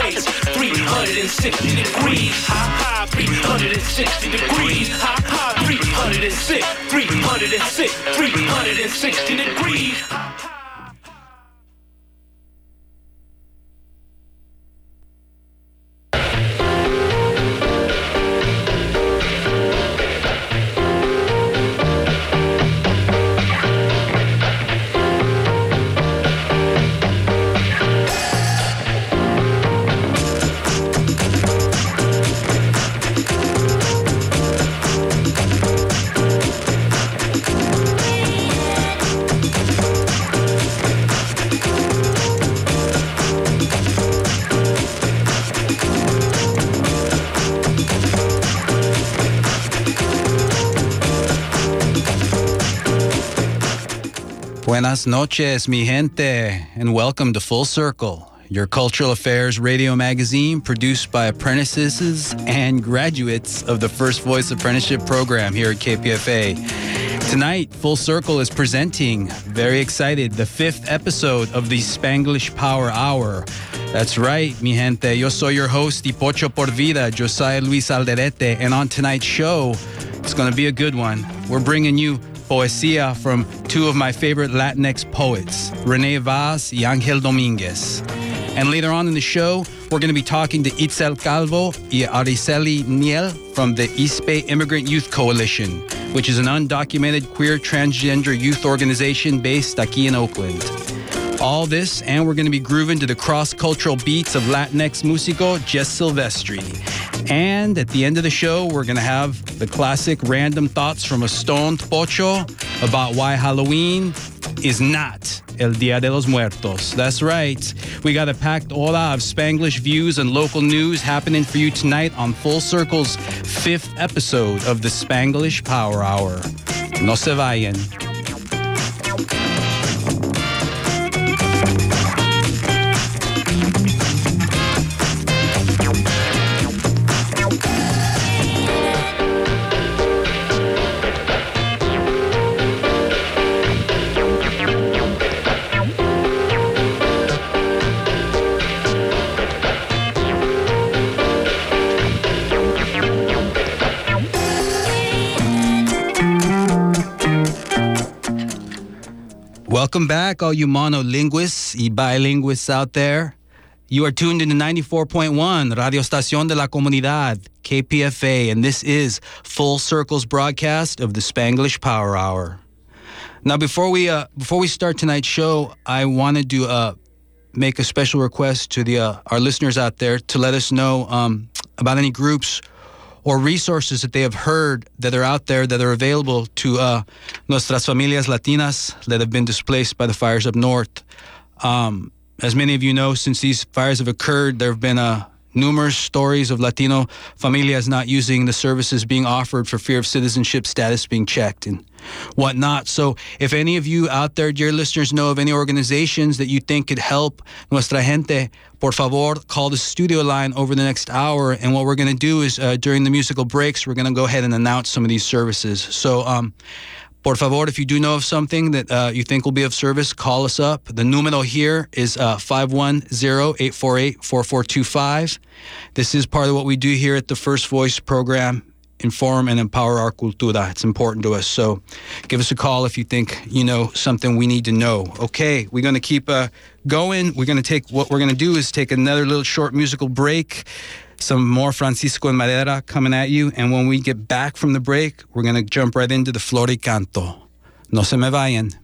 face. 360 degrees, high, high, 360 degrees, high, high, 306, 306, 360 degrees. Buenas noches, mi gente, and welcome to Full Circle, your cultural affairs radio magazine produced by apprentices and graduates of the First Voice Apprenticeship Program here at KPFA. Tonight, Full Circle is presenting, very excited, the fifth episode of the Spanglish Power Hour. That's right, mi gente. Yo soy your host, Pocho por Vida, Josiah Luis Alderete, and on tonight's show, it's going to be a good one. We're bringing you poesía from two of my favorite Latinx poets, Rene Vaz y Angel Dominguez. And later on in the show, we're going to be talking to Itzel Calvo y Araceli NL from the East Bay Immigrant Youth Coalition, which is an undocumented queer transgender youth organization based aquí in Oakland. All this, and we're going to be grooving to the cross cultural beats of Latinx musico Jess Sylvestre. And at the end of the show, we're going to have the classic random thoughts from a stoned pocho about why Halloween is not El Dia de los Muertos. That's right. We got a packed hora of Spanglish views and local news happening for you tonight on Full Circle's fifth episode of the Spanglish Power Hour. No se vayan. Welcome back, all you monolinguists y bilinguists out there. You are tuned into 94.1 Radio Estación de la Comunidad, KPFA, and this is Full Circle's broadcast of the Spanglish Power Hour. Now, before we uh, before we start tonight's show, I wanted to uh, make a special request to the uh, our listeners out there to let us know um, about any groups or resources that they have heard that are out there that are available to uh, nuestras familias latinas that have been displaced by the fires up north. Um, as many of you know, since these fires have occurred, there have been uh, numerous stories of Latino familias not using the services being offered for fear of citizenship status being checked and whatnot. So, if any of you out there, dear listeners, know of any organizations that you think could help nuestra gente, por favor, call the studio line over the next hour. And what we're going to do is uh, during the musical breaks, we're going to go ahead and announce some of these services. So, um, Por favor, if you do know of something that uh, you think will be of service, call us up. The numero here is uh, 510-848-4425. This is part of what we do here at the First Voice program, inform and empower our cultura. It's important to us. So give us a call if you think you know something we need to know. Okay, we're going to keep uh, going. We're going to take, what we're going to do is take another little short musical break some more Francisco and Madero coming at you. And when we get back from the break, we're going to jump right into the Floricanto. No se me vayan.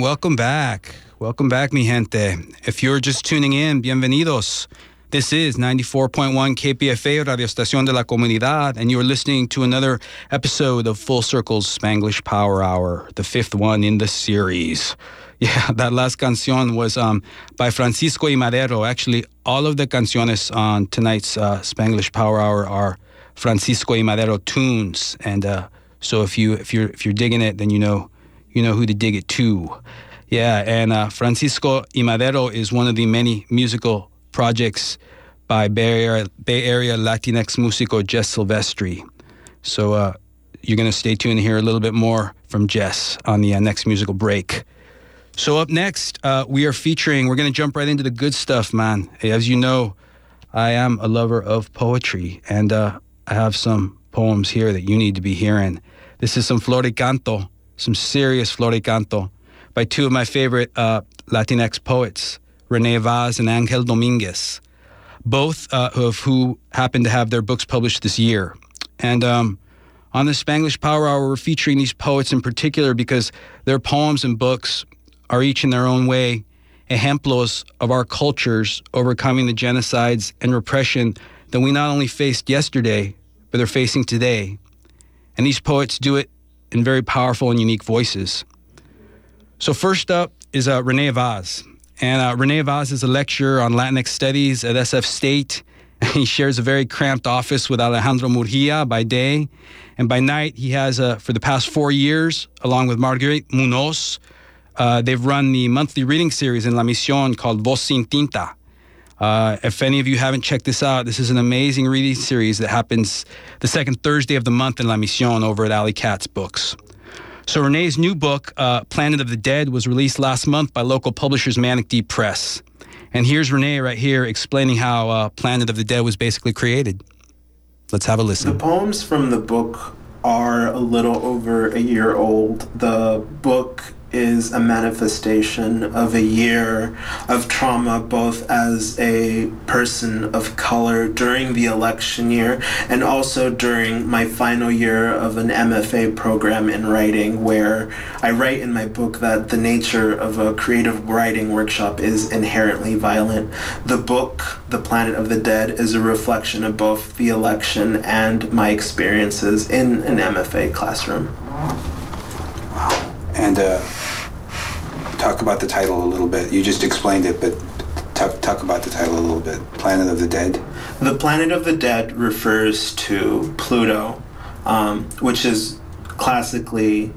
Welcome back. Welcome back, mi gente. If you're just tuning in, bienvenidos. This is 94.1 KPFA, Radio Estación de la Comunidad, and you're listening to another episode of Full Circle's Spanglish Power Hour, the fifth one in the series. Yeah, that last canción was um, by Francisco y Madero. Actually, all of the canciones on tonight's uh, Spanglish Power Hour are Francisco y Madero tunes, and uh, so if you if you're if you're digging it, then you know you know who to dig it to. Yeah, and uh, Francisco y Madero is one of the many musical projects by Bay Area, Bay Area Latinx musico Jess Sylvestre. So uh, you're going to stay tuned to hear a little bit more from Jess on the uh, next musical break. So up next, uh, we are featuring, we're to jump right into the good stuff, man. As you know, I am a lover of poetry, and uh, I have some poems here that you need to be hearing. This is some Floricanto, some serious Floricanto by two of my favorite uh, Latinx poets, Rene Vaz and Angel Dominguez, both uh, of who happen to have their books published this year. And um, on the Spanglish Power Hour, we're featuring these poets in particular because their poems and books are each in their own way ejemplos of our cultures overcoming the genocides and repression that we not only faced yesterday, but are facing today. And these poets do it in very powerful and unique voices. So, first up is uh, Rene Vaz. And uh, Rene Vaz is a lecturer on Latinx studies at SF State. He shares a very cramped office with Alejandro Murguia by day. And by night, he has, uh, for the past four years, along with Marguerite Munoz, uh, they've run the monthly reading series in La Misión called Voz Sin Tinta. Uh, if any of you haven't checked this out, this is an amazing reading series that happens the second Thursday of the month in La Misión over at Alley Cat Books. So Rene's new book, uh, Planet of the Dead, was released last month by local publishers Nomadic Press. And here's Renee right here explaining how uh, Planet of the Dead was basically created. Let's have a listen. The poems from the book are a little over a year old. The book is a manifestation of a year of trauma, both as a person of color during the election year and also during my final year of an MFA program in writing, where I write in my book that the nature of a creative writing workshop is inherently violent. The book, The Planet of the Dead, is a reflection of both the election and my experiences in an MFA classroom. And uh, talk about the title a little bit. You just explained it, but talk, talk about the title a little bit. Planet of the Dead. The Planet of the Dead refers to Pluto, um, which is classically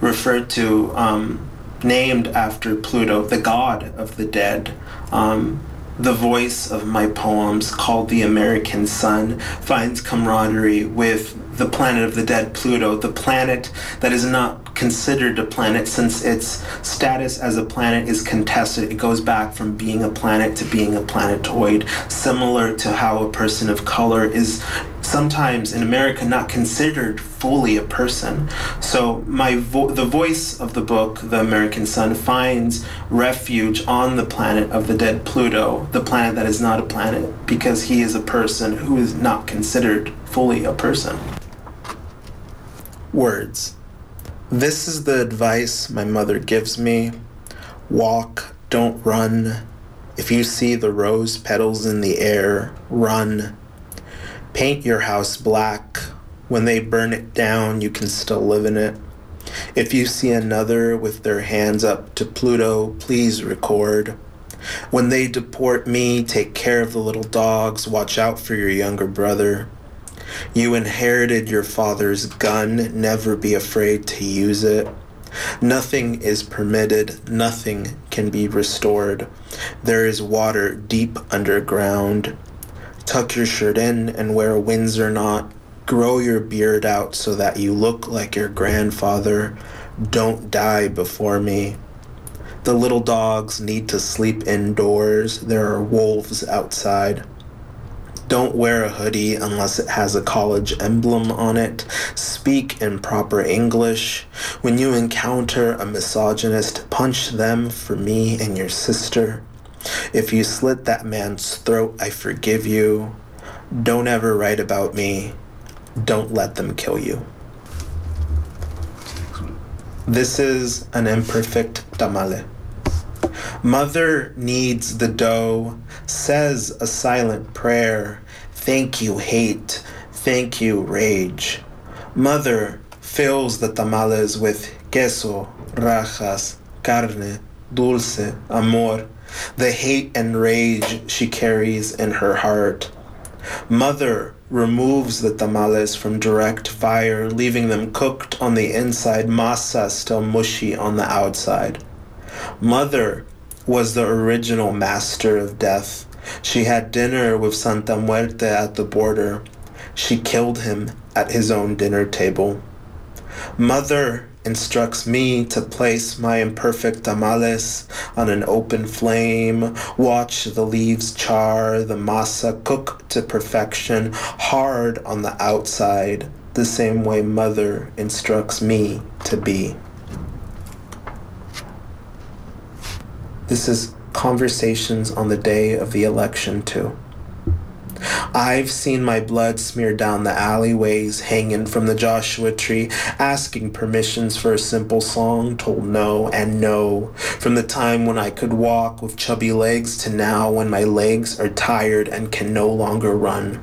referred to, um, named after Pluto, the god of the dead. Um, the voice of my poems, called The American Sun, finds camaraderie with the planet of the dead, Pluto, the planet that is not considered a planet since its status as a planet is contested. It goes back from being a planet to being a planetoid, similar to how a person of color is sometimes in America not considered fully a person. So my vo- the voice of the book, The American Sun, finds refuge on the planet of the dead Pluto, the planet that is not a planet, because he is a person who is not considered fully a person. Words. This is the advice my mother gives me. Walk, don't run. If you see the rose petals in the air, run. Paint your house black. When they burn it down, you can still live in it. If you see another with their hands up to Pluto, please record. When they deport me, take care of the little dogs, watch out for your younger brother. You inherited your father's gun, never be afraid to use it. Nothing is permitted, nothing can be restored. There is water deep underground. Tuck your shirt in and wear a Windsor knot. Grow your beard out so that you look like your grandfather. Don't die before me. The little dogs need to sleep indoors. There are wolves outside. Don't wear a hoodie unless it has a college emblem on it. Speak in proper English. When you encounter a misogynist, punch them for me and your sister. If you slit that man's throat, I forgive you. Don't ever write about me. Don't let them kill you. This is an imperfect tamale. Mother kneads the dough, says a silent prayer. Thank you, hate. Thank you, rage. Mother fills the tamales with queso, rajas, carne, dulce, amor, the hate and rage she carries in her heart. Mother removes the tamales from direct fire, leaving them cooked on the inside, masa still mushy on the outside. Mother was the original master of death. She had dinner with Santa Muerte at the border. She killed him at his own dinner table. Mother instructs me to place my imperfect tamales on an open flame, watch the leaves char, the masa cook to perfection, hard on the outside, the same way Mother instructs me to be. This is conversations on the day of the election, too. I've seen my blood smeared down the alleyways, hanging from the Joshua tree, asking permissions for a simple song, told no and no. From the time when I could walk with chubby legs to now when my legs are tired and can no longer run.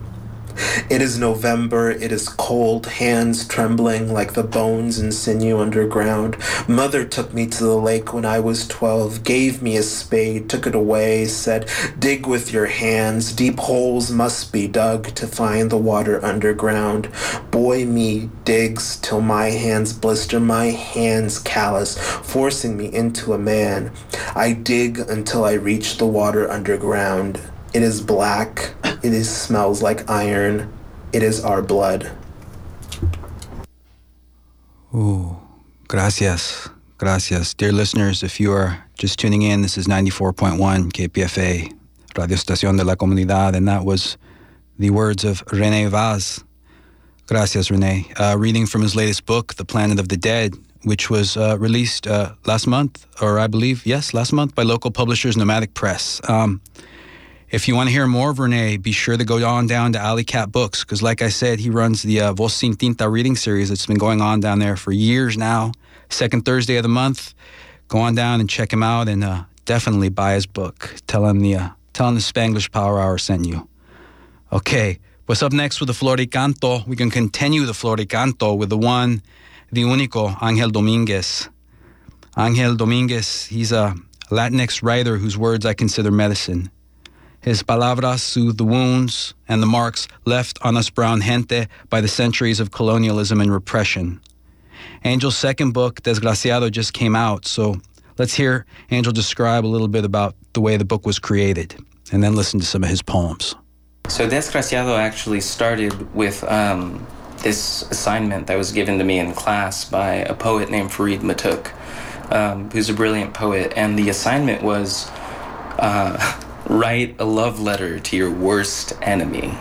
It is November, it is cold, hands trembling like the bones and sinew underground. Mother took me to the lake when I was 12, gave me a spade, took it away, said, dig with your hands, deep holes must be dug to find the water underground. Boy me digs till my hands blister, my hands callous, forcing me into a man. I dig until I reach the water underground. It is black. It is smells like iron. It is our blood. Ooh, gracias. Gracias. Dear listeners, if you are just tuning in, this is 94.1 KPFA, Radio Estación de la Comunidad, and that was the words of Rene Vaz. Gracias, Rene. Uh, reading from his latest book, The Planet of the Dead, which was uh, released uh, last month, or I believe, yes, last month by local publishers Nomadic Press. Um, if you want to hear more of Rene, be sure to go on down to Alley Cat Books because, like I said, he runs the uh, Voz Sin Tinta reading series that's been going on down there for years now. Second Thursday of the month. Go on down and check him out and uh, definitely buy his book. Tell him the uh, tell him the Spanglish Power Hour sent you. Okay, what's up next with the Floricanto? We can continue the Floricanto with the one, the único, Angel Dominguez. Angel Dominguez, he's a Latinx writer whose words I consider medicine. His palabras soothe the wounds and the marks left on us brown gente by the centuries of colonialism and repression. Angel's second book, Desgraciado, just came out, so let's hear Angel describe a little bit about the way the book was created, and then listen to some of his poems. So, Desgraciado actually started with um, this assignment that was given to me in class by a poet named Farid Matuk, um, who's a brilliant poet, and the assignment was. Uh, write a love letter to your worst enemy.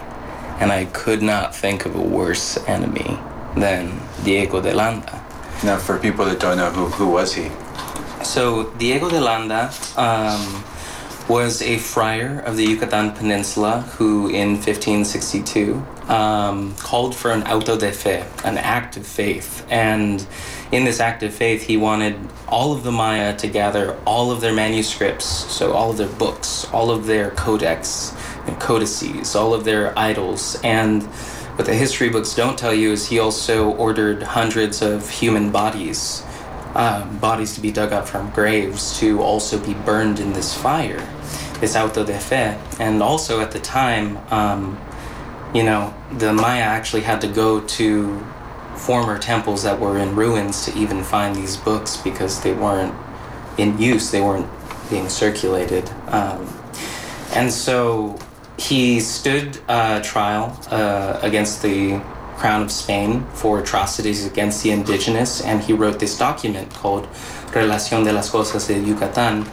And I could not think of a worse enemy than Diego de Landa. Now, for people that don't know, who, who was he? So, Diego de Landa um, was a friar of the Yucatan Peninsula who, in 1562, um, called for an auto de fe, an act of faith. And in this act of faith, he wanted all of the Maya to gather all of their manuscripts, so all of their books, all of their codex and codices, all of their idols. And what the history books don't tell you is he also ordered hundreds of human bodies, uh, bodies to be dug up from graves, to also be burned in this fire, this auto de fe. And also at the time, um, you know, the Maya actually had to go to former temples that were in ruins to even find these books because they weren't in use, they weren't being circulated. Um, and so he stood uh, trial uh, against the Crown of Spain for atrocities against the indigenous, and he wrote this document called Relación de las Cosas de Yucatán.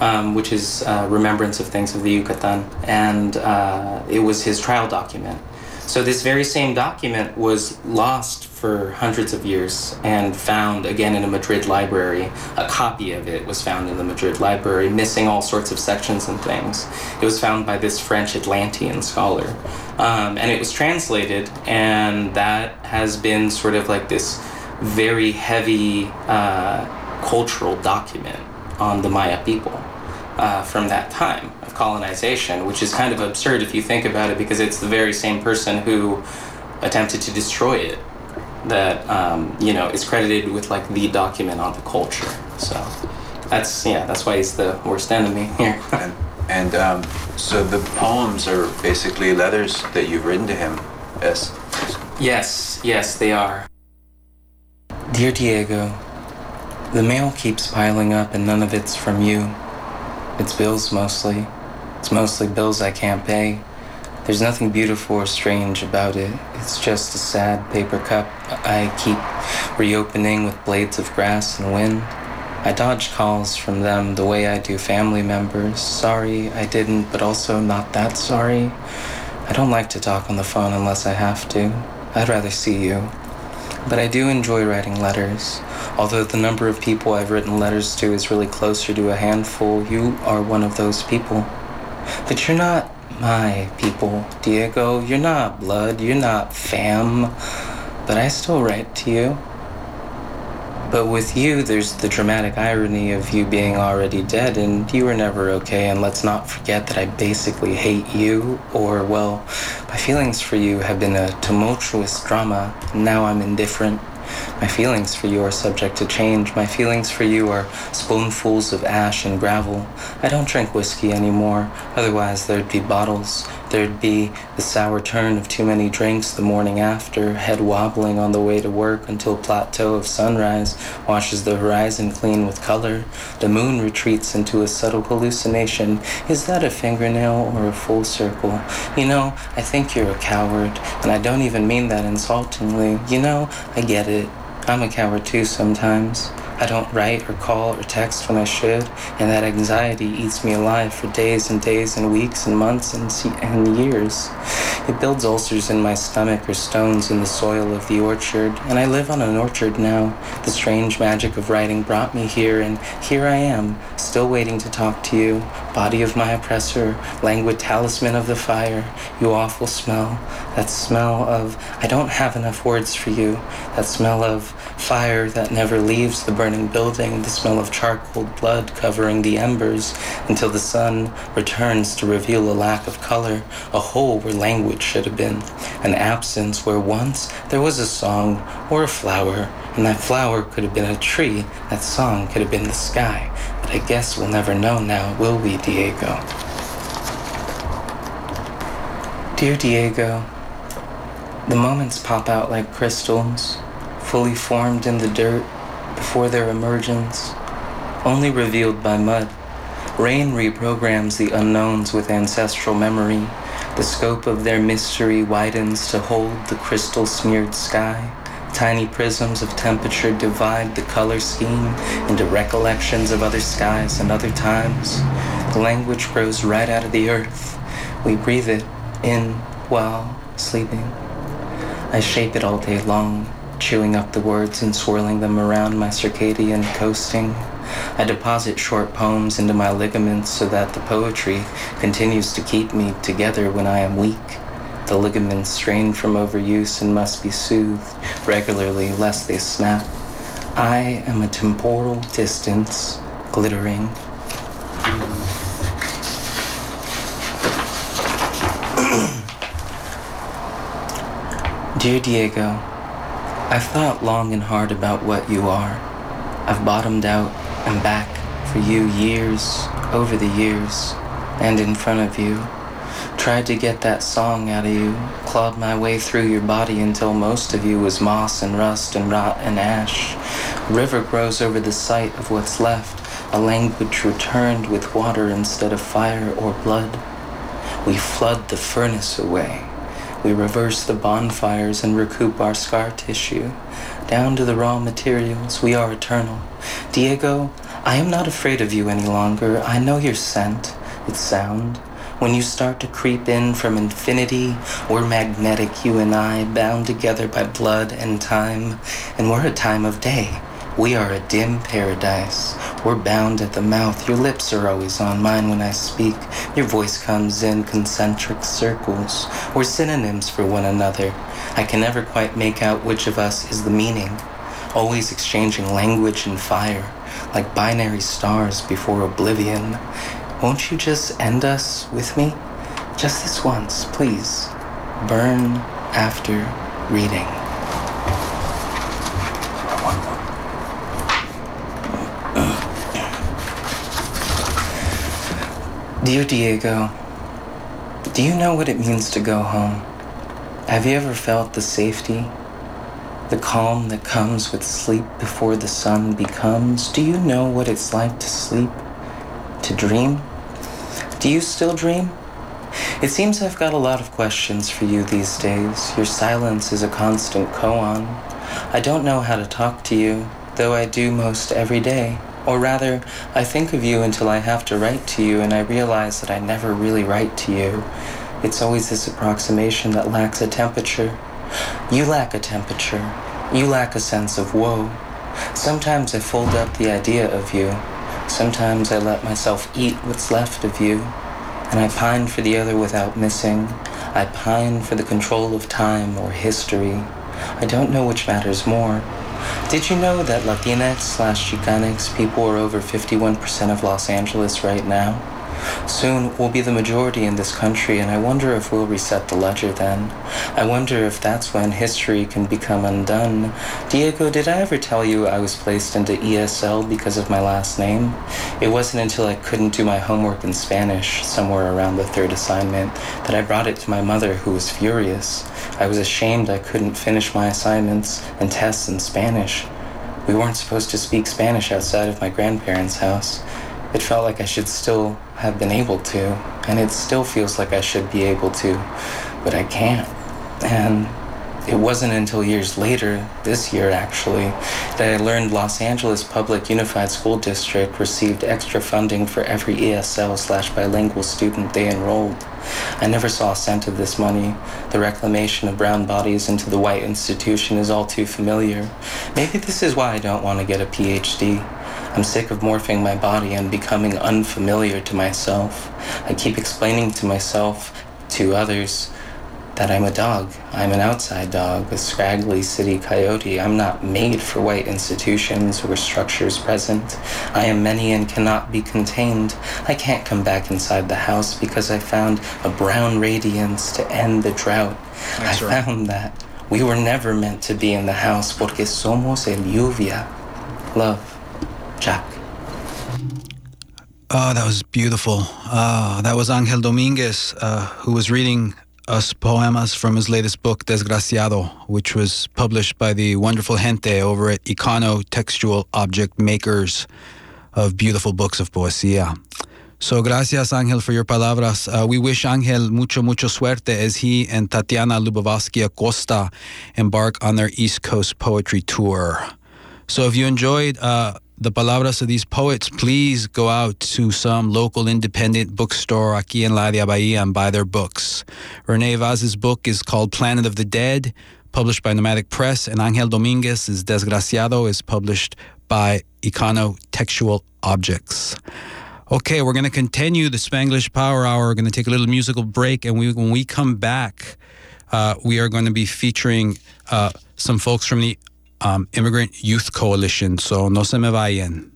Um, which is uh, Remembrance of Things of the Yucatan, and uh, it was his trial document. So this very same document was lost for hundreds of years and found again in a Madrid library. A copy of it was found in the Madrid library, missing all sorts of sections and things. It was found by this French Atlantean scholar. Um, and it was translated, and that has been sort of like this very heavy uh, cultural document on the Maya people uh, from that time of colonization, which is kind of absurd if you think about it, because it's the very same person who attempted to destroy it that um, you know is credited with like the document on the culture. So that's yeah, that's why he's the worst enemy here. and and um, so the poems are basically letters that you've written to him. Yes. yes, yes, they are. Dear Diego, the mail keeps piling up and none of it's from you. It's bills mostly. It's mostly bills I can't pay. There's nothing beautiful or strange about it. It's just a sad paper cup I keep reopening with blades of grass and wind. I dodge calls from them the way I do family members. Sorry I didn't, but also not that sorry. I don't like to talk on the phone unless I have to. I'd rather see you. But I do enjoy writing letters. Although the number of people I've written letters to is really closer to a handful, you are one of those people. But you're not my people, Diego. You're not blood, you're not fam. But I still write to you. But with you, there's the dramatic irony of you being already dead, and you were never okay. And let's not forget that I basically hate you, or, well, my feelings for you have been a tumultuous drama, and now I'm indifferent. My feelings for you are subject to change. My feelings for you are spoonfuls of ash and gravel. I don't drink whiskey anymore, otherwise, there'd be bottles. There'd be the sour turn of too many drinks the morning after, head wobbling on the way to work until plateau of sunrise washes the horizon clean with color. The moon retreats into a subtle hallucination. Is that a fingernail or a full circle? You know, I think you're a coward, and I don't even mean that insultingly. You know, I get it. I'm a coward too sometimes. I don't write or call or text when I should, and that anxiety eats me alive for days and days and weeks and months and, and years. It builds ulcers in my stomach or stones in the soil of the orchard, and I live on an orchard now. The strange magic of writing brought me here, and here I am, still waiting to talk to you. Body of my oppressor, languid talisman of the fire, you awful smell. That smell of, I don't have enough words for you. That smell of fire that never leaves the burning building, the smell of charcoal blood covering the embers until the sun returns to reveal a lack of color, a hole where language should have been, an absence where once there was a song or a flower, and that flower could have been a tree, that song could have been the sky. But I guess we'll never know now, will we, Diego? Dear Diego, the moments pop out like crystals, fully formed in the dirt before their emergence, only revealed by mud. Rain reprograms the unknowns with ancestral memory. The scope of their mystery widens to hold the crystal smeared sky. Tiny prisms of temperature divide the color scheme into recollections of other skies and other times. The language grows right out of the earth. We breathe it in while sleeping. I shape it all day long, chewing up the words and swirling them around my circadian coasting. I deposit short poems into my ligaments so that the poetry continues to keep me together when I am weak. The ligaments strain from overuse and must be soothed regularly lest they snap. I am a temporal distance glittering. Dear Diego, I've thought long and hard about what you are. I've bottomed out and back for you years over the years and in front of you. Tried to get that song out of you, clawed my way through your body until most of you was moss and rust and rot and ash. River grows over the site of what's left, a language returned with water instead of fire or blood. We flood the furnace away. We reverse the bonfires and recoup our scar tissue. Down to the raw materials, we are eternal. Diego, I am not afraid of you any longer. I know your scent, its sound. When you start to creep in from infinity, we're magnetic, you and I, bound together by blood and time. And we're a time of day. We are a dim paradise. We're bound at the mouth. Your lips are always on mine when I speak. Your voice comes in concentric circles. We're synonyms for one another. I can never quite make out which of us is the meaning. always exchanging language and fire, like binary stars before oblivion. Won't you just end us with me? Just this once, please. Burn after reading. Dear Diego, do you know what it means to go home? Have you ever felt the safety, the calm that comes with sleep before the sun becomes? Do you know what it's like to sleep, to dream? Do you still dream? It seems I've got a lot of questions for you these days. Your silence is a constant koan. I don't know how to talk to you, though I do most every day. Or rather, I think of you until I have to write to you and I realize that I never really write to you. It's always this approximation that lacks a temperature. You lack a temperature. You lack a sense of woe. Sometimes I fold up the idea of you. Sometimes I let myself eat what's left of you. And I pine for the other without missing. I pine for the control of time or history. I don't know which matters more. Did you know that Latinx slash Chicanx people are over 51% of Los Angeles right now? Soon we'll be the majority in this country, and I wonder if we'll reset the ledger then. I wonder if that's when history can become undone. Diego, did I ever tell you I was placed into ESL because of my last name? It wasn't until I couldn't do my homework in Spanish, somewhere around the third assignment, that I brought it to my mother, who was furious. I was ashamed I couldn't finish my assignments and tests in Spanish. We weren't supposed to speak Spanish outside of my grandparents' house. It felt like I should still have been able to, and it still feels like I should be able to, but I can't. And it wasn't until years later, this year actually, that I learned Los Angeles Public Unified School District received extra funding for every ESL slash bilingual student they enrolled. I never saw a cent of this money. The reclamation of brown bodies into the white institution is all too familiar. Maybe this is why I don't want to get a PhD. I'm sick of morphing my body and becoming unfamiliar to myself. I keep explaining to myself, to others, that I'm a dog. I'm an outside dog, a scraggly city coyote. I'm not made for white institutions or structures present. I am many and cannot be contained. I can't come back inside the house because I found a brown radiance to end the drought. That's I right. found that we were never meant to be in the house porque somos el lluvia. Love, Jack. Oh, that was beautiful. Uh, that was Angel Dominguez, uh, who was reading us poemas from his latest book, Desgraciado, which was published by the wonderful gente over at Econo Textual Object Makers of beautiful books of poesía. So, gracias, Angel, for your palabras. Uh, we wish Angel mucho, mucho suerte as he and Tatiana Luboviski-Acosta embark on their East Coast poetry tour. So if you enjoyed uh, the palabras of these poets, please go out to some local independent bookstore aquí en La de Bahia and buy their books. Rene Vaz's book is called Planet of the Dead, published by Nomadic Press, and Angel Dominguez's Desgraciado is published by Econo Textual Objects. Okay, we're going to continue the Spanglish Power Hour. We're going to take a little musical break, and we, when we come back, uh, we are going to be featuring uh, some folks from the um, Immigrant Youth Coalition. So no se me vayan.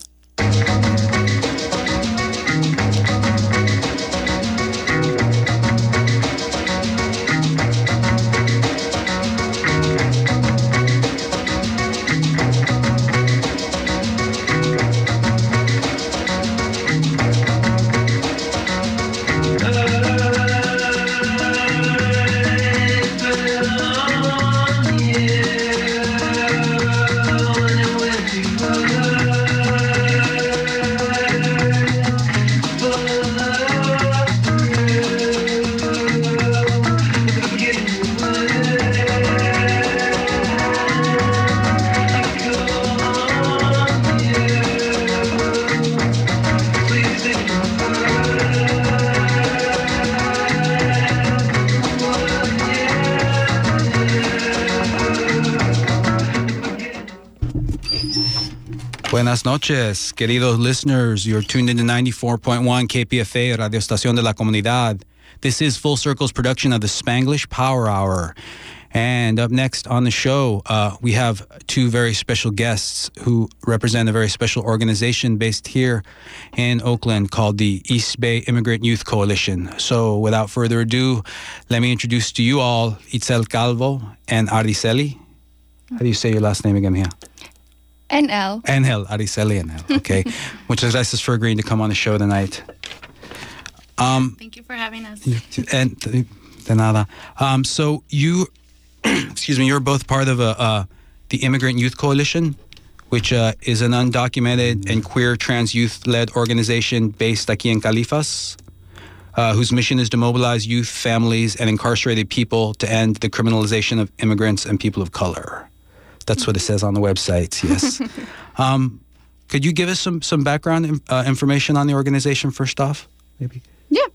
Buenas noches, queridos listeners. You're tuned into 94.1 KPFA, Radio Estación de la Comunidad. This is Full Circle's production of the Spanglish Power Hour. And up next on the show, uh, we have two very special guests who represent a very special organization based here in Oakland called the East Bay Immigrant Youth Coalition. So without further ado, let me introduce to you all Itzel Calvo and Araceli. How do you say your last name again here? NL. Angel, Araceli Angel. Okay. Muchas gracias for agreeing to come on the show tonight. Um, Thank you for having us. and de nada. Um, so you, excuse me, you're both part of a, uh, the Immigrant Youth Coalition, which uh, is an undocumented and queer trans youth-led organization based aquí in Califas, uh, whose mission is to mobilize youth, families, and incarcerated people to end the criminalization of immigrants and people of color. That's what it says on the website. Yes. um, could you give us some some background uh, information on the organization first off, maybe?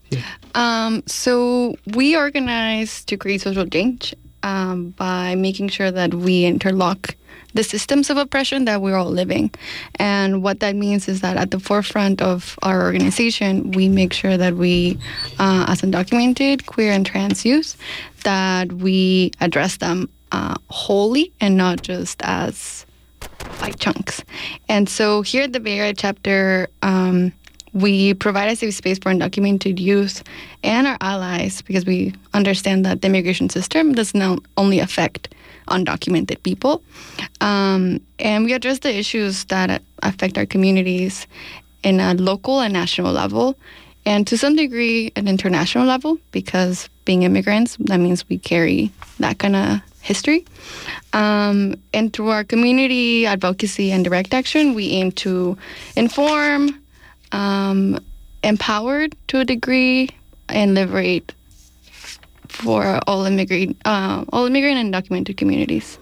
Yeah. Um, so we organize to create social change um, by making sure that we interlock the systems of oppression that we're all living. And what that means is that at the forefront of our organization, we make sure that we, uh, as undocumented, queer, and trans youth, that we address them uh, wholly and not just as by chunks. And so here at the Bay Area chapter, um, we provide a safe space for undocumented youth and our allies because we understand that the immigration system does not only affect undocumented people. Um, and we address the issues that affect our communities in a local and national level, and to some degree, an international level, because being immigrants, that means we carry that kind of history. Um, and through our community advocacy and direct action, we aim to inform, um, empowered to a degree, and liberate for all immigrant, uh, all immigrant and documented communities.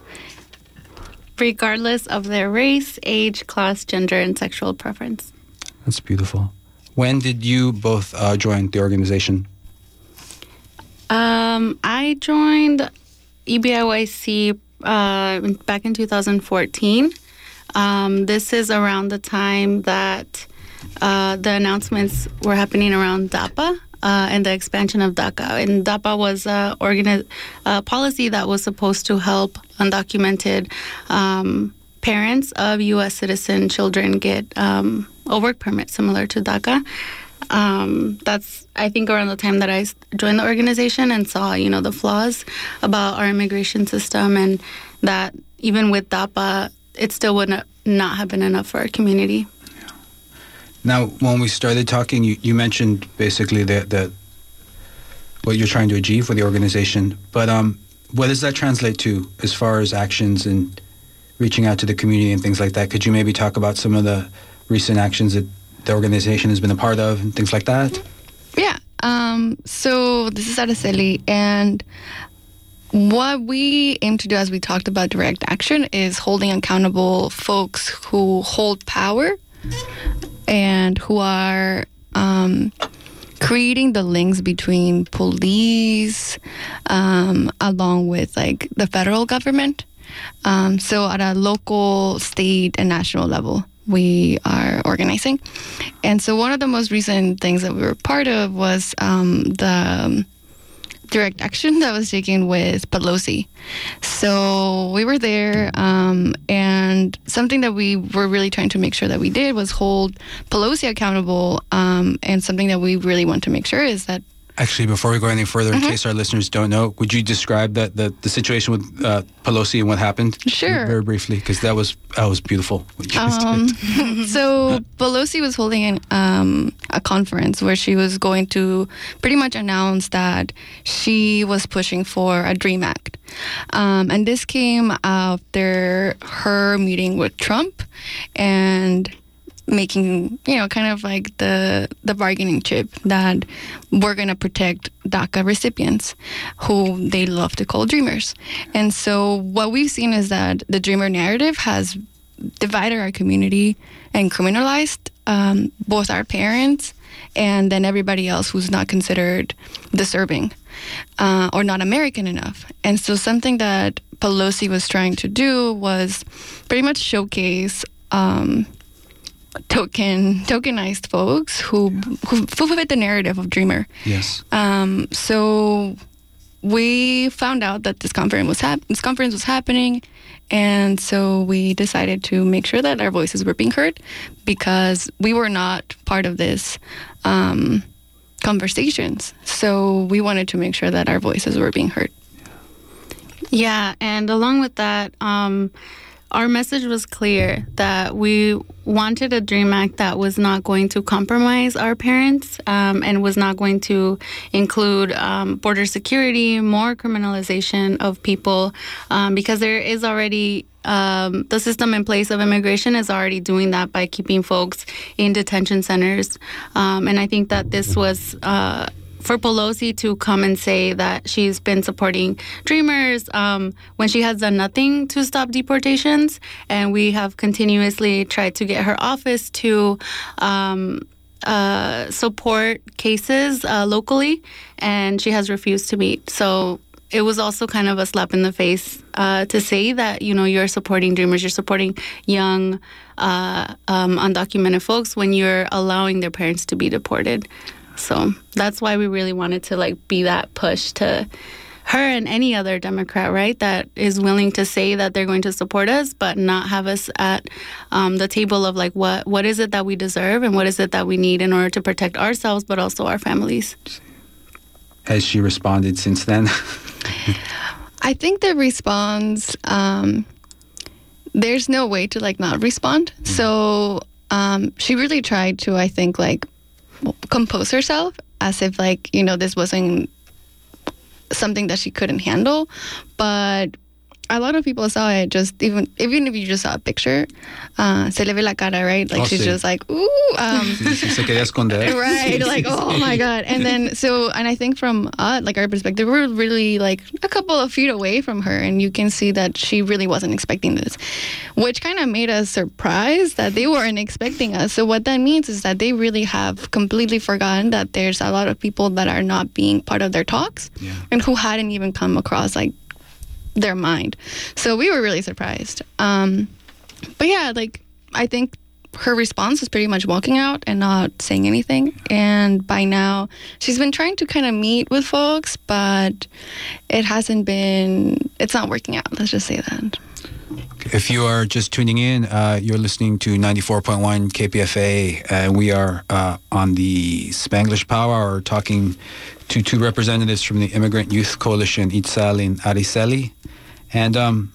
regardless of their race, age, class, gender, and sexual preference. That's beautiful. When did you both uh, join the organization? Um, I joined EBIYC uh, back in 2014. Um, this is around the time that uh, the announcements were happening around DAPA. Uh, and the expansion of DACA. And DAPA was a, organi- policy that was supposed to help undocumented um, parents of U.S. citizen children get um, a work permit similar to DACA. Um, that's I think around the time that I joined the organization and saw you know the flaws about our immigration system and that even with DAPA it still would not, have been enough for our community. Now, when we started talking, you, you mentioned basically that that what you're trying to achieve with the organization. But um, what does that translate to as far as actions and reaching out to the community and things like that? Could you maybe talk about some of the recent actions that the organization has been a part of and things like that? Yeah. Um, so this is Araceli, and what we aim to do, as we talked about direct action, is holding accountable folks who hold power and who are um, creating the links between police, um, along with like the federal government. Um, so at a local, state, and national level, we are organizing. And so one of the most recent things that we were part of was um, the direct action that was taken with Pelosi. So we were there, um, and something that we were really trying to make sure that we did was hold Pelosi accountable. Um, and something that we really want to make sure is that Actually, before we go any further, in case our listeners don't know, would you describe that the, the situation with uh, Pelosi and what happened? Sure. Very briefly, because that was that was beautiful. What you guys Um, so Pelosi was holding an, um, a conference where she was going to pretty much announce that she was pushing for a Dream Act, um, and this came after her meeting with Trump and making you know kind of like the the bargaining chip that we're going to protect DACA recipients who they love to call dreamers. And so what we've seen is that the dreamer narrative has divided our community and criminalized um, both our parents and then everybody else who's not considered deserving uh, or not American enough. And so something that Pelosi was trying to do was pretty much showcase um, token tokenized folks who who, who fit the narrative of dreamer. Yes. Um, so we found out that this conference was hap- this conference was happening, and so we decided to make sure that our voices were being heard because we were not part of this um, conversations. So we wanted to make sure that our voices were being heard. Yeah, and along with that, um, our message was clear that we wanted a DREAM Act that was not going to compromise our parents um, and was not going to include um, border security, more criminalization of people, um, because there is already um, the system in place of immigration is already doing that by keeping folks in detention centers. Um, and I think that this was. Uh, for Pelosi to come and say that she's been supporting Dreamers um, when she has done nothing to stop deportations, and we have continuously tried to get her office to. Um, uh, support cases uh, locally, and she has refused to meet. So it was also kind of a slap in the face uh, to say that you know you're supporting dreamers, you're supporting young uh, um, undocumented folks when you're allowing their parents to be deported. So that's why we really wanted to like be that push to her and any other Democrat, right, that is willing to say that they're going to support us, but not have us at um, the table of like what what is it that we deserve and what is it that we need in order to protect ourselves, but also our families. Has she responded since then? I think the response, um, there's no way to like not respond. So um, she really tried to, I think, like compose herself as if like you know this wasn't something that she couldn't handle. But a lot of people saw it just even even if you just saw a picture uh, se le ve la cara right like Oh, she's sí. just like ooh um, se quería esconder. right like oh my god and then so and i think from uh, like our perspective we're really like a couple of feet away from her and you can see that she really wasn't expecting this which kind of made us surprised that they weren't expecting us so what that means is that they really have completely forgotten that there's a lot of people that are not being part of their talks Yeah. and who hadn't even come across like their mind so we were really surprised um but yeah like i think her response was pretty much walking out and not saying anything. And by now, she's been trying to kind of meet with folks, but it hasn't been, it's not working out. Let's just say that. If you are just tuning in, uh, you're listening to 94.1 KPFA, and we are uh, on the Spanglish Power talking to two representatives from the Immigrant Youth Coalition, Itzel and Araceli. And um,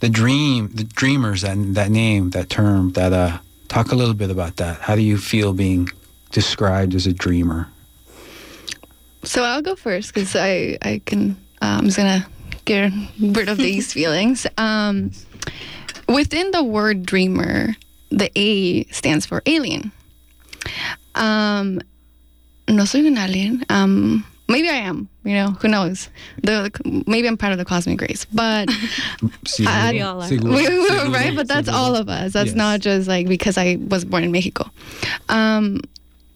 the dream, the dreamers, that, that name, that term, that uh, talk a little bit about that. How do you feel being described as a dreamer? So I'll go first because I, I can, uh, I'm just going to get rid of these feelings. Um, within the word dreamer, the A stands for alien. Um, no soy un alien. Um, maybe I am. You know, who knows? The maybe I'm part of the cosmic race, but Seguro, We all are. seguro, we, we, seguro, right. But that's all of us. That's Yes. not just like because I was born in Mexico. Um,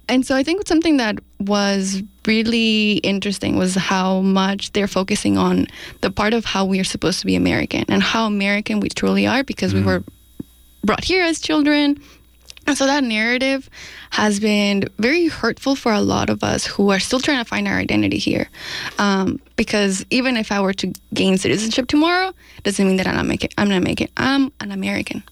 and so I think something that was really interesting was how much they're focusing on the part of how we are supposed to be American and how American we truly are because we were brought here as children. So that narrative has been very hurtful for a lot of us who are still trying to find our identity here. Um, because even if I were to gain citizenship tomorrow, doesn't mean that I'm not making, I'm not making, I'm an American.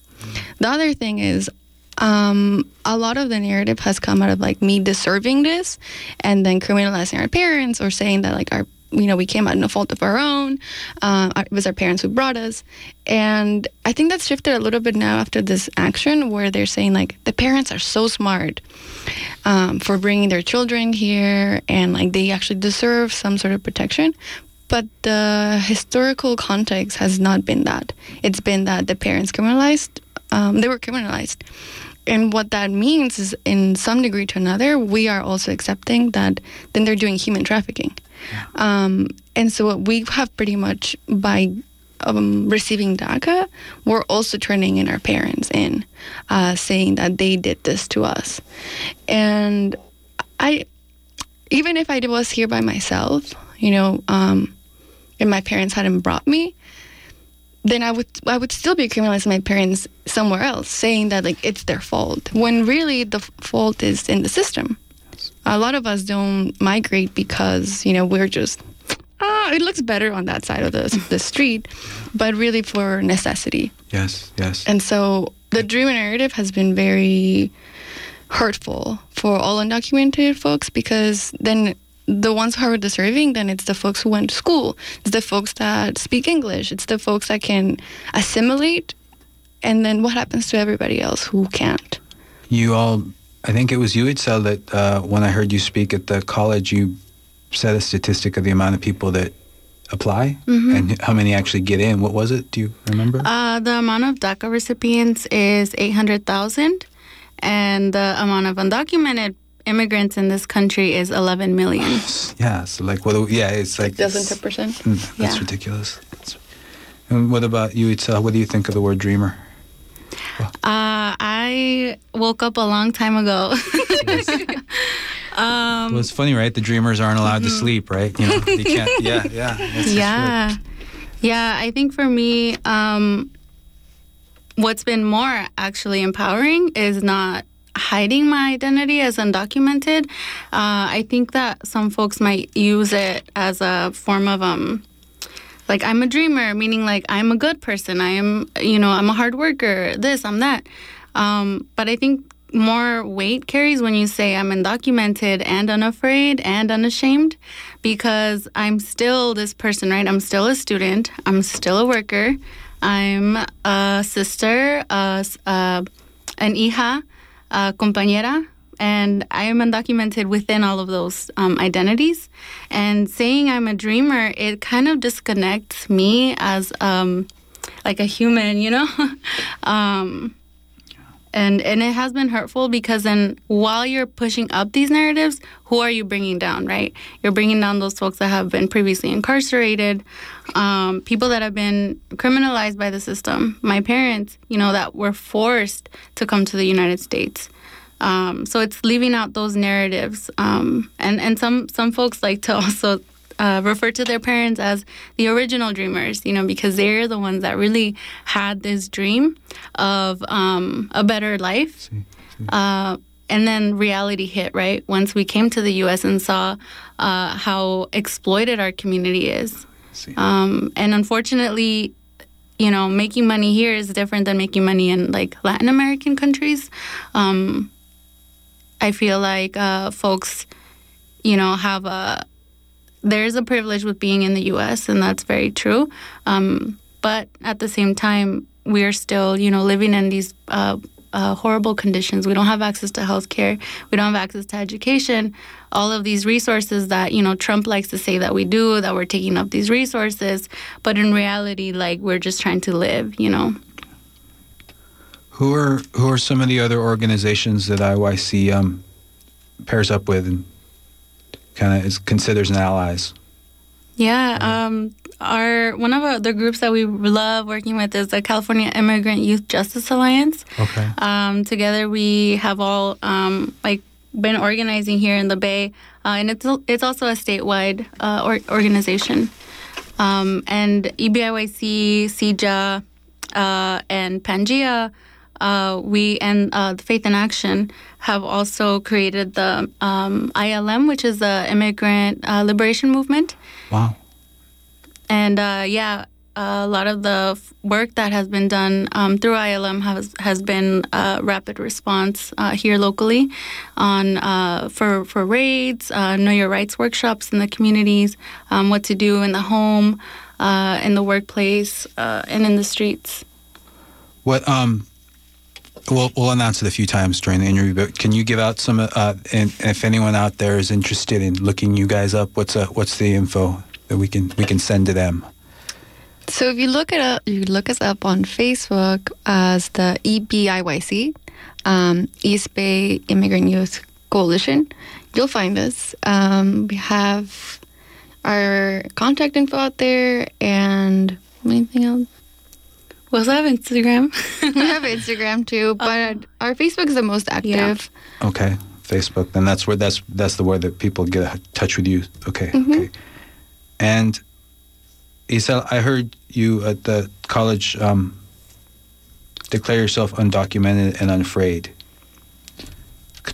The other thing is, um, a lot of the narrative has come out of like me deserving this and then criminalizing our parents or saying that like our you know we came out no fault of our own uh, it was our parents who brought us. And i think that's shifted a little bit now after this action where they're saying like the parents are so smart um, for bringing their children here and like they actually deserve some sort of protection. But the historical context has not been that. It's been that the parents criminalized um, they were criminalized and what that means is, in some degree to another, we are also accepting that then they're doing human trafficking. Um, and so what we have pretty much, by um, receiving DACA, we're also turning in our parents in, uh, saying that they did this to us. And I, even if I was here by myself, you know, um, and my parents hadn't brought me, then I would I would still be criminalizing my parents somewhere else, saying that like it's their fault when really the fault is in the system. A lot of us don't migrate because you know we're just ah it looks better on that side of the the street, but really for necessity. Yes, yes. And so the dreamer narrative has been very hurtful for all undocumented folks because then the ones who are deserving, then it's the folks who went to school. It's the folks that speak English. It's the folks that can assimilate. And then what happens to everybody else who can't? You all, I think it was you, Itzel, that uh, when I heard you speak at the college, you said a statistic of the amount of people that apply and how many actually get in. What was it? Do you remember? Uh, the amount of DACA recipients is 800,000, and the amount of undocumented immigrants in this country is 11 million. yeah. So like, what? Yeah, it's like Doesn't it's- ten percent? Mm, That's Yeah. ridiculous. That's- And what about you, Itzel? What do you think of the word dreamer? Uh, I woke up a long time ago. um, well, it's funny, right? The dreamers aren't allowed to sleep, right? You know, you can't. Yeah, yeah. that's just yeah yeah i think for me um what's been more actually empowering is not hiding my identity as undocumented uh, i think that some folks might use it as a form of um like i'm a dreamer meaning like i'm a good person. I am you know i'm a hard worker this i'm that. Um, but i think more weight carries when you say i'm undocumented and unafraid and unashamed because i'm still this person right? I'm still a student. I'm still a worker. I'm a sister a, uh, an hija a compañera and I am undocumented within all of those um, identities. And saying I'm a dreamer, it kind of disconnects me as um, like a human, you know. um, and and it has been hurtful because then while you're pushing up these narratives, who are you bringing down? Right? You're bringing down those folks that have been previously incarcerated, um, people that have been criminalized by the system. My parents, you know, that were forced to come to the United States. Um, so it's leaving out those narratives, um, and and some some folks like to also uh, refer to their parents as the original dreamers, you know, because they're the ones that really had this dream of um, a better life. Uh, and then reality hit, right? Once we came to the U.S. and saw uh, how exploited our community is, um, and unfortunately, you know, making money here is different than making money in like Latin American countries. Um, I feel like uh, folks, you know, have a there's a privilege with being in the U.S. and that's very true. Um, but at the same time, we are still, you know, living in these uh, uh, horrible conditions. We don't have access to health care. We don't have access to education. All of these resources that, you know, Trump likes to say that we do, that we're taking up these resources. But in reality, like, we're just trying to live, you know? Who are who are some of the other organizations that IYC um, pairs up with and kind of considers an allies? Yeah, um, our one of our, the groups that we love working with is the California Immigrant Youth Justice Alliance. Okay. Um, together, we have all um, like been organizing here in the Bay, uh, and it's it's also a statewide uh, or, organization. Um, and EBIYC, CJA, uh, and Pangea, uh, we and uh, the Faith in Action have also created the um, ILM, which is the Immigrant uh, Liberation Movement. Wow. And uh, yeah, a lot of the f- work that has been done um, through ILM has has been uh, rapid response uh, here locally on uh, for for raids, uh, know your rights workshops in the communities, um, what to do in the home, uh, in the workplace, uh, and in the streets. What um, we'll we'll announce it a few times during the interview, but can you give out some? Uh, and if anyone out there is interested in looking you guys up, what's uh, what's the info that we can we can send to them? So if you look up, you look us up on Facebook as the EBIYC, um, East Bay Immigrant Youth Coalition, you'll find us. Um, we have our contact info out there and anything else. We also have Instagram. we have Instagram too, but our Facebook is the most active. Okay, Facebook. Then that's where that's that's the where that people get in touch with you. Okay, okay. And Itzel, I heard you at the college, um, declare yourself undocumented and unafraid.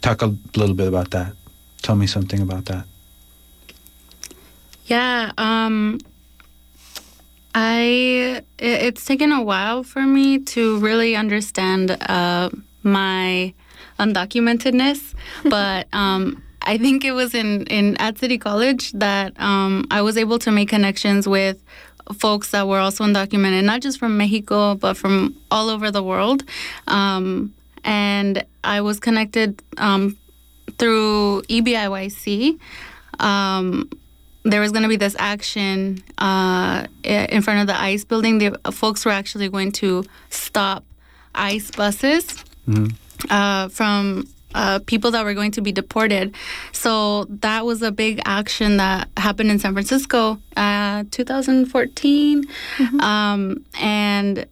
Talk a little bit about that. Tell me something about that. Yeah, um, I it's taken a while for me to really understand uh, my undocumentedness, but um, I think it was in in at City College that um, I was able to make connections with folks that were also undocumented, not just from Mexico, but from all over the world. Um, and I was connected um, through EBIYC. Um, there was going to be this action uh, in front of the ICE building. The folks were actually going to stop ICE buses uh, from uh, people that were going to be deported. So that was a big action that happened in San Francisco, uh, 2014, um, and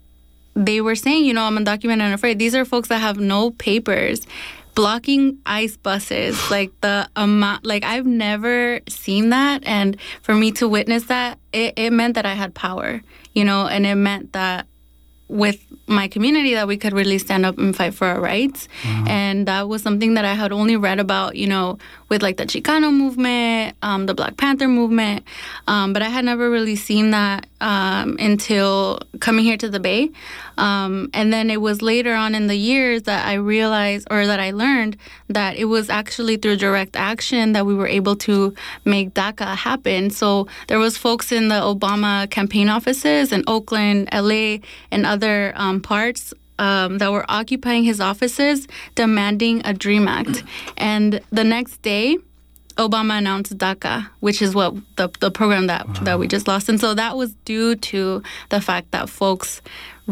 they were saying, you know, I'm undocumented and afraid. These are folks that have no papers. Blocking ICE buses, like the amount, like I've never seen that. And for me to witness that, it, it meant that I had power, you know, and it meant that with my community that we could really stand up and fight for our rights. And that was something that I had only read about, you know, with like the Chicano movement, um, the Black Panther movement. Um, but I had never really seen that um, until coming here to the Bay. Um, and then it was later on in the years that I realized or that I learned that it was actually through direct action that we were able to make DACA happen. So there was folks in the Obama campaign offices in Oakland, LA, and other um, parts um, that were occupying his offices demanding a DREAM Act. And the next day, Obama announced DACA, which is what the, the program that, that we just lost. And so that was due to the fact that folks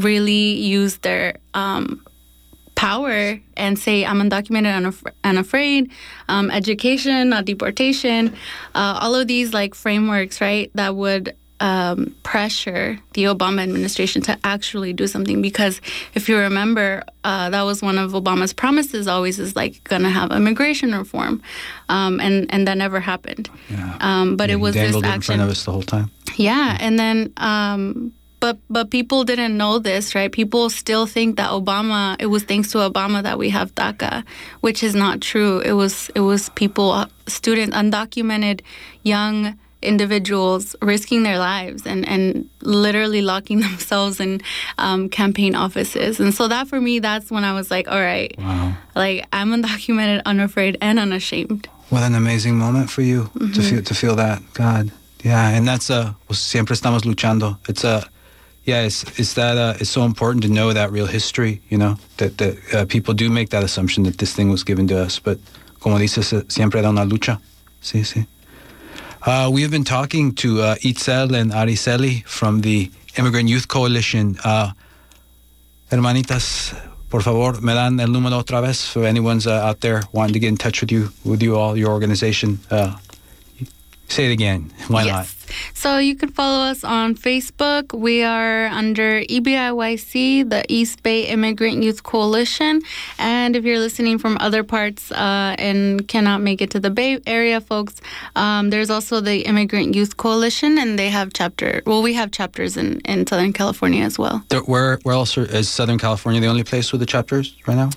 really use their um, power and say, I'm undocumented and, af- and afraid, um, education, not deportation, uh, all of these like frameworks, right, that would um, pressure the Obama administration to actually do something. Because if you remember, uh, that was one of Obama's promises always is like going to have immigration reform. Um, and, and that never happened. Yeah. Um, but Yeah, it was this it in action. front of us the whole time. Yeah, and then um but but people didn't know this, right? People still think that Obama it was thanks to Obama that we have DACA, which is not true. It was it was people uh, students undocumented young individuals risking their lives and, and literally locking themselves in um, campaign offices. And so that for me, that's when I was like, all right, Wow. like I'm undocumented, unafraid, and unashamed. What an amazing moment for you Mm-hmm. to feel to feel that. God. Yeah, and that's a siempre estamos luchando. It's a yeah, it's that uh, it's so important to know that real history, you know, that that uh, people do make that assumption that this thing was given to us, but como dices, siempre era una lucha. Sí, sí. Uh, we have been talking to uh, Itzel and Araceli from the Immigrant Youth Coalition. Uh, hermanitas, por favor, me dan el número otra vez for anyone's uh, out there wanting to get in touch with you, with you all, your organization. Say it again. Why yes. So you can follow us on Facebook. We are under EBIYC, the East Bay Immigrant Youth Coalition. And if you're listening from other parts uh, and cannot make it to the Bay Area, folks, um, there's also the Immigrant Youth Coalition, and they have chapter. Well, we have chapters in, in Southern California as well. not? Where, where else are- is Southern California the only place with the chapters right now?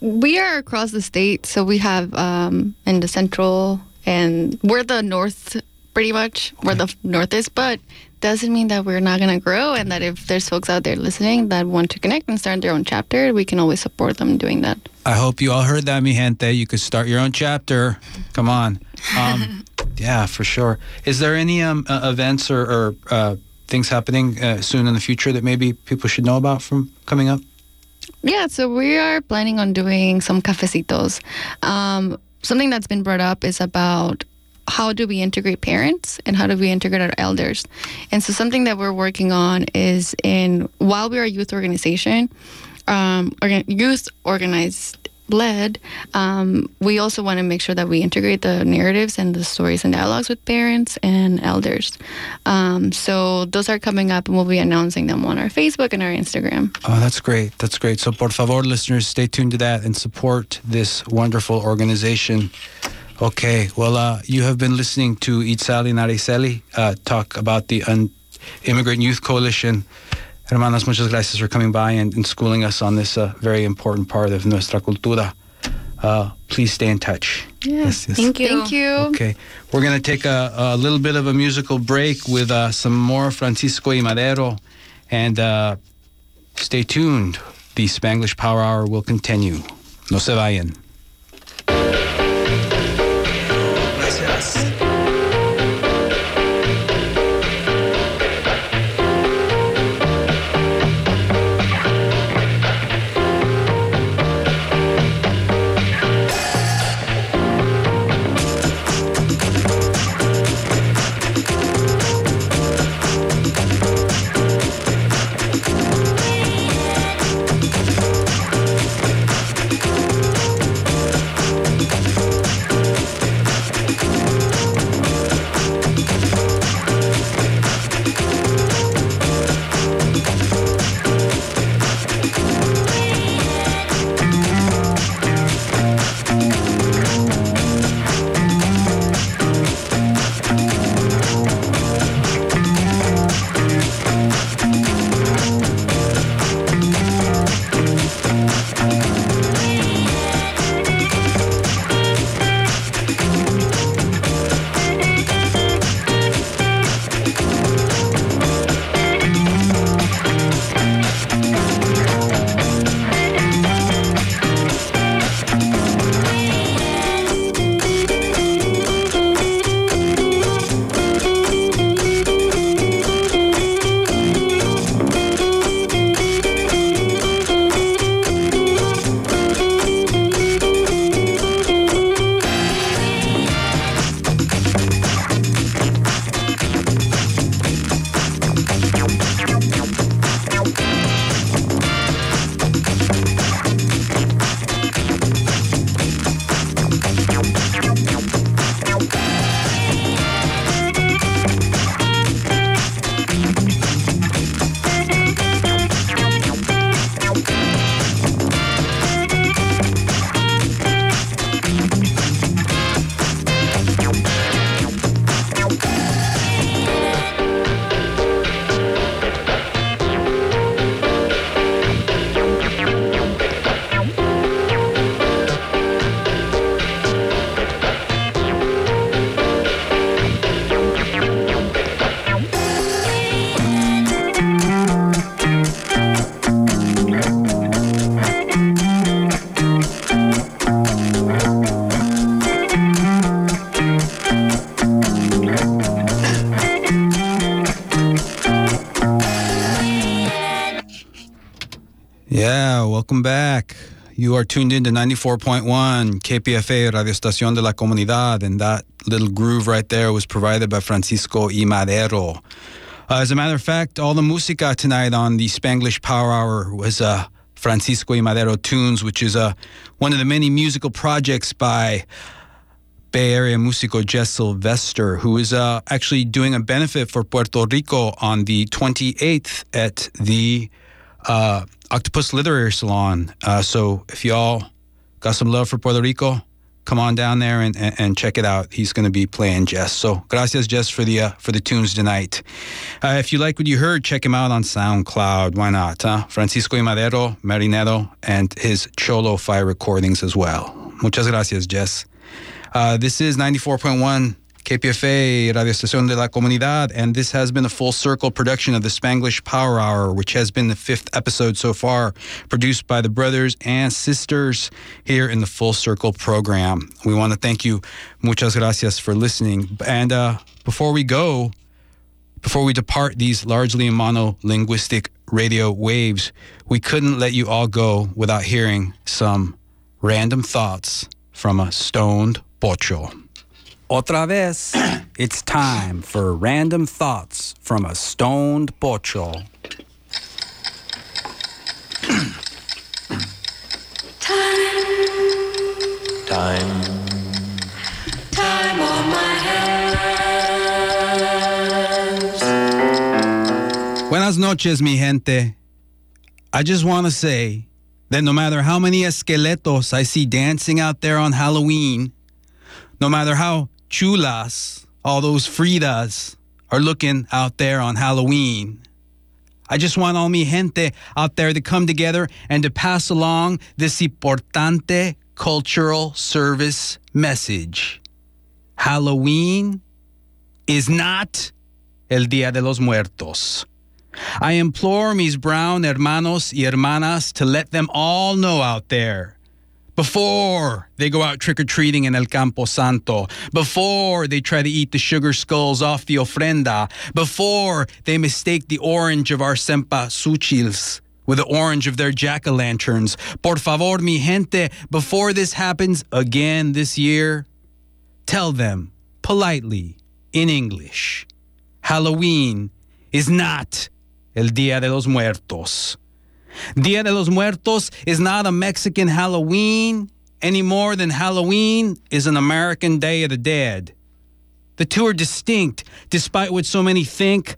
We are across the state, so we have um, in the central and we're the north, pretty much where the north is, but doesn't mean that we're not going to grow and that if there's folks out there listening that want to connect and start their own chapter, we can always support them doing that. I hope you all heard that, mi gente. You could start your own chapter. Come on. Um, yeah, for sure. Is there any um, uh, events or, or uh, things happening uh, soon in the future that maybe people should know about from coming up? Yeah, so we are planning on doing some cafecitos. Um, something that's been brought up is about how do we integrate parents and how do we integrate our elders. And so something that we're working on is in while we are a youth organization, um, youth organized led, um, we also want to make sure that we integrate the narratives and the stories and dialogues with parents and elders. Um, so those are coming up, and we'll be announcing them on our Facebook and our Instagram. Oh, that's great. That's great. So, por favor, listeners, stay tuned to that and support this wonderful organization. Okay, well, uh, you have been listening to Itzali and Araceli uh, talk about the Un- Immigrant Youth Coalition. Hermanas, muchas gracias for coming by and, and schooling us on this uh, very important part of nuestra cultura. Uh, please stay in touch. Yes, thank you. Thank you. Okay, we're going to take a, a little bit of a musical break with uh, some more Francisco y Madero, and uh, stay tuned. The Spanglish Power Hour will continue. No se vayan. Welcome back. You are tuned in to 94.1 KPFA Radio Estación de la Comunidad, and that little groove right there was provided by Francisco y Madero. Uh, as a matter of fact, all the música tonight on the Spanglish Power Hour was uh, Francisco y Madero tunes, which is uh, one of the many musical projects by Bay Area musico Jess Sylvestre, who is uh, actually doing a benefit for Puerto Rico on the 28th at the uh, Octopus Literary Salon. Uh, so if y'all got some love for Puerto Rico, come on down there and, and, and check it out. He's going to be playing Jess. So gracias, Jess, for the uh, for the tunes tonight. Uh, if you like what you heard, check him out on SoundCloud. Why not? Huh? Francisco y Madero, Marinero, and his Cholo Fire recordings as well. Muchas gracias, Jess. Uh, this is 94.1 KPFA, Radio Estación de la Comunidad, and this has been a full circle production of the Spanglish Power Hour, which has been the fifth episode so far, produced by the brothers and sisters here in the Full Circle program. We want to thank you, muchas gracias, for listening. And uh, before we go, before we depart these largely monolinguistic radio waves, we couldn't let you all go without hearing some random thoughts from a stoned pocho. Otra vez, it's time for random thoughts from a stoned pocho. Time. Time. Time on my hands. Buenas noches, mi gente. I just want to say that no matter how many esqueletos I see dancing out there on Halloween, no matter how chulas all those Fridas are looking out there on Halloween, I just want all mi gente out there to come together and to pass along this importante cultural service message. Halloween is not el Dia de los Muertos. I implore mis brown hermanos y hermanas to let them all know out there before they go out trick or treating in El Campo Santo, before they try to eat the sugar skulls off the ofrenda, before they mistake the orange of our cempasúchils with the orange of their jack o' lanterns. Por favor, mi gente, before this happens again this year, tell them politely in English Halloween is not El Dia de los Muertos. Dia de los Muertos is not a Mexican Halloween any more than Halloween is an American Day of the Dead. The two are distinct, despite what so many think.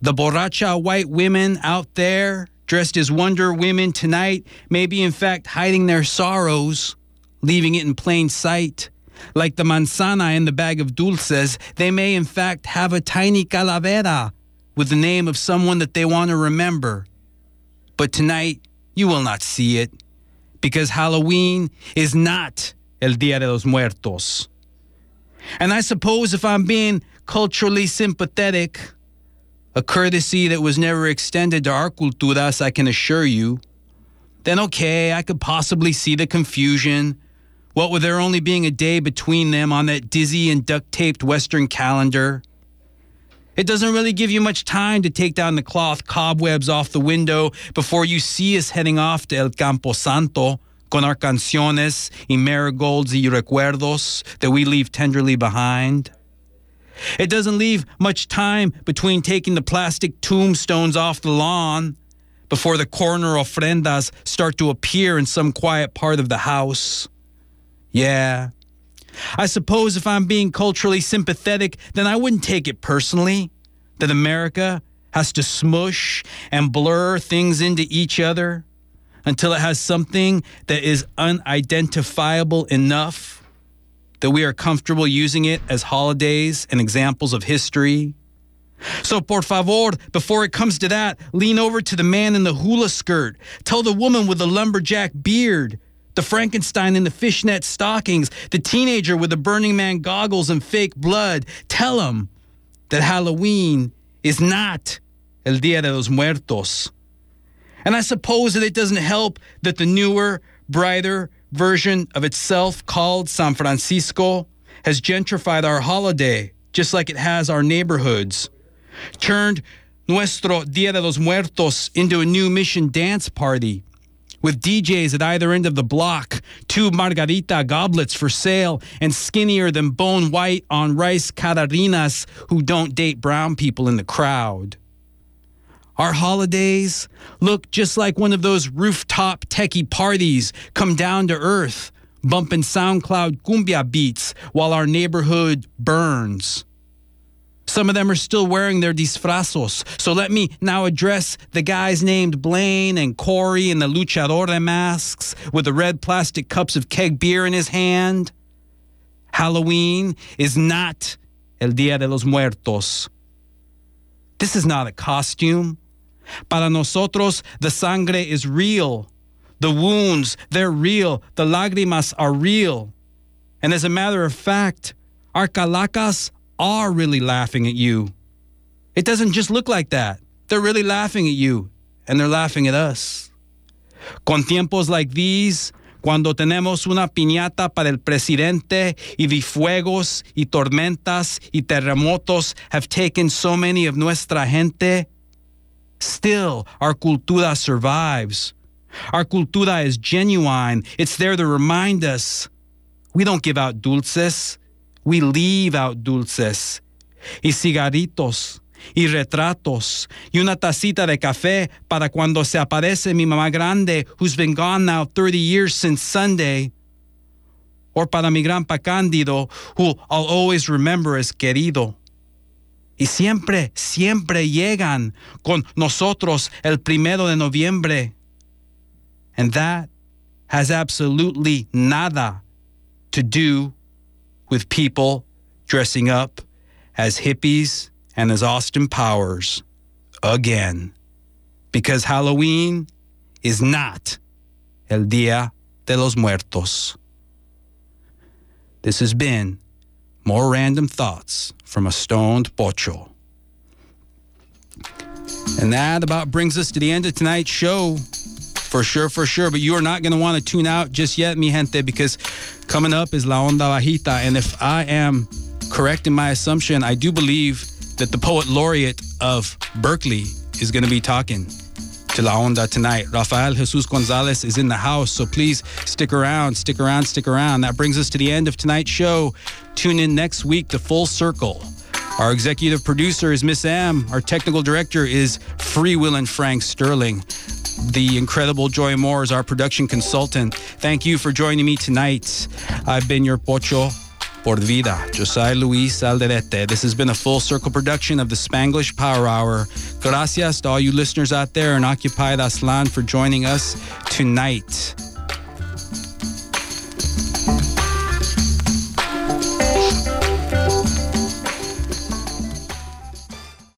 The borracha white women out there, dressed as Wonder Women tonight, may be in fact hiding their sorrows, leaving it in plain sight. Like the manzana in the bag of dulces, they may in fact have a tiny calavera with the name of someone that they want to remember. But tonight, you will not see it because Halloween is not El Dia de los Muertos. And I suppose if I'm being culturally sympathetic, a courtesy that was never extended to our culturas, I can assure you, then okay, I could possibly see the confusion. What with there only being a day between them on that dizzy and duct taped Western calendar? It doesn't really give you much time to take down the cloth cobwebs off the window before you see us heading off to El Campo Santo con our canciones y marigolds y recuerdos that we leave tenderly behind. It doesn't leave much time between taking the plastic tombstones off the lawn before the corner of ofrendas start to appear in some quiet part of the house. Yeah, I suppose if I'm being culturally sympathetic, then I wouldn't take it personally that America has to smush and blur things into each other until it has something that is unidentifiable enough that we are comfortable using it as holidays and examples of history. So, por favor, before it comes to that, lean over to the man in the hula skirt. Tell the woman with the lumberjack beard the Frankenstein in the fishnet stockings, the teenager with the Burning Man goggles and fake blood. Tell them that Halloween is not El Dia de los Muertos. And I suppose that it doesn't help that the newer, brighter version of itself called San Francisco has gentrified our holiday, just like it has our neighborhoods, turned Nuestro Dia de los Muertos into a new mission dance party with DJs at either end of the block, two margarita goblets for sale, and skinnier than bone white on rice cararinas who don't date brown people in the crowd. Our holidays look just like one of those rooftop techie parties come down to earth, bumping SoundCloud cumbia beats while our neighborhood burns. Some of them are still wearing their disfrazos. So let me now address the guys named Blaine and Corey in the luchador masks with the red plastic cups of keg beer in his hand. Halloween is not El Dia de los Muertos. This is not a costume. Para nosotros, the sangre is real. The wounds, they're real. The lágrimas are real. And as a matter of fact, our calacas are really laughing at you. It doesn't just look like that. They're really laughing at you, and they're laughing at us. Con tiempos like these, cuando tenemos una piñata para el presidente y the fuegos y tormentas y terremotos have taken so many of nuestra gente, still our cultura survives. Our cultura is genuine. It's there to remind us we don't give out dulces. We leave out dulces y cigarritos y retratos y una tacita de café para cuando se aparece mi mamá grande who's been gone now 30 years since Sunday. Or para mi grandpa Cándido who I'll always remember as querido. Y siempre, siempre llegan con nosotros el primero de noviembre. And that has absolutely nada to do with people dressing up as hippies and as Austin Powers again. Because Halloween is not El Dia de los Muertos. This has been more random thoughts from a stoned pocho. And that about brings us to the end of tonight's show. For sure, for sure. But you are not going to want to tune out just yet, mi gente, because coming up is La Onda Bajita. And if I am correct in my assumption, I do believe that the poet laureate of Berkeley is going to be talking to La Onda tonight. Rafael Jesus Gonzalez is in the house, so please stick around, stick around, stick around. That brings us to the end of tonight's show. Tune in next week to Full Circle. Our executive producer is Miss M. Our technical director is Free Will and Frank Sterling. The incredible Joy Moore is our production consultant. Thank you for joining me tonight. I've been your Pocho por vida, Josiah Luis Alderete. This has been a full circle production of the Spanglish Power Hour. Gracias to all you listeners out there in Occupied Aztlán for joining us tonight.